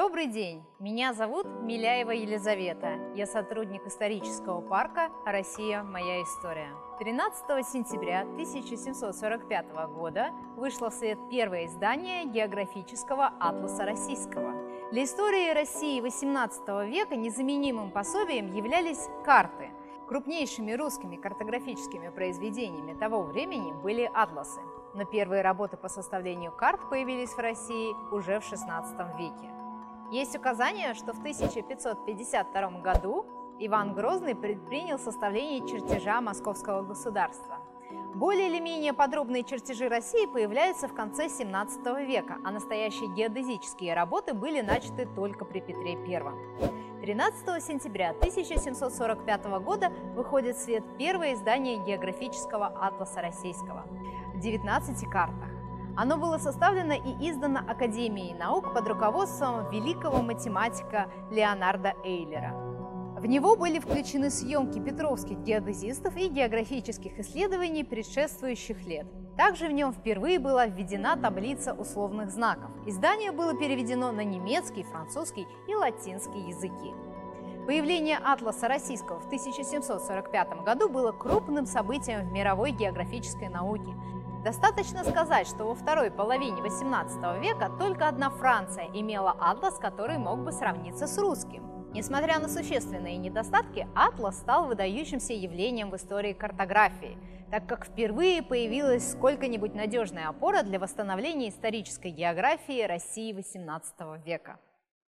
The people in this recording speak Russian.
Добрый день, меня зовут Миляева Елизавета. Я сотрудник исторического парка «Россия. Моя история». 13 сентября 1745 года вышло в свет первое издание географического атласа российского. Для истории России XVIII века незаменимым пособием являлись карты. Крупнейшими русскими картографическими произведениями того времени были атласы. Но первые работы по составлению карт появились в России уже в XVI веке. Есть указание, что в 1552 году Иван Грозный предпринял составление чертежа московского государства. Более или менее подробные чертежи России появляются в конце 17 века, а настоящие геодезические работы были начаты только при Петре I. 13 сентября 1745 года выходит в свет первое издание географического атласа российского в 19 картах. Оно было составлено и издано Академией наук под руководством великого математика Леонарда Эйлера. В него были включены съемки петровских геодезистов и географических исследований предшествующих лет. Также в нем впервые была введена таблица условных знаков. Издание было переведено на немецкий, французский и латинский языки. Появление атласа российского в 1745 году было крупным событием в мировой географической науке. Достаточно сказать, что во второй половине XVIII века только одна Франция имела атлас, который мог бы сравниться с русским. Несмотря на существенные недостатки, атлас стал выдающимся явлением в истории картографии, так как впервые появилась сколько-нибудь надежная опора для восстановления исторической географии России XVIII века.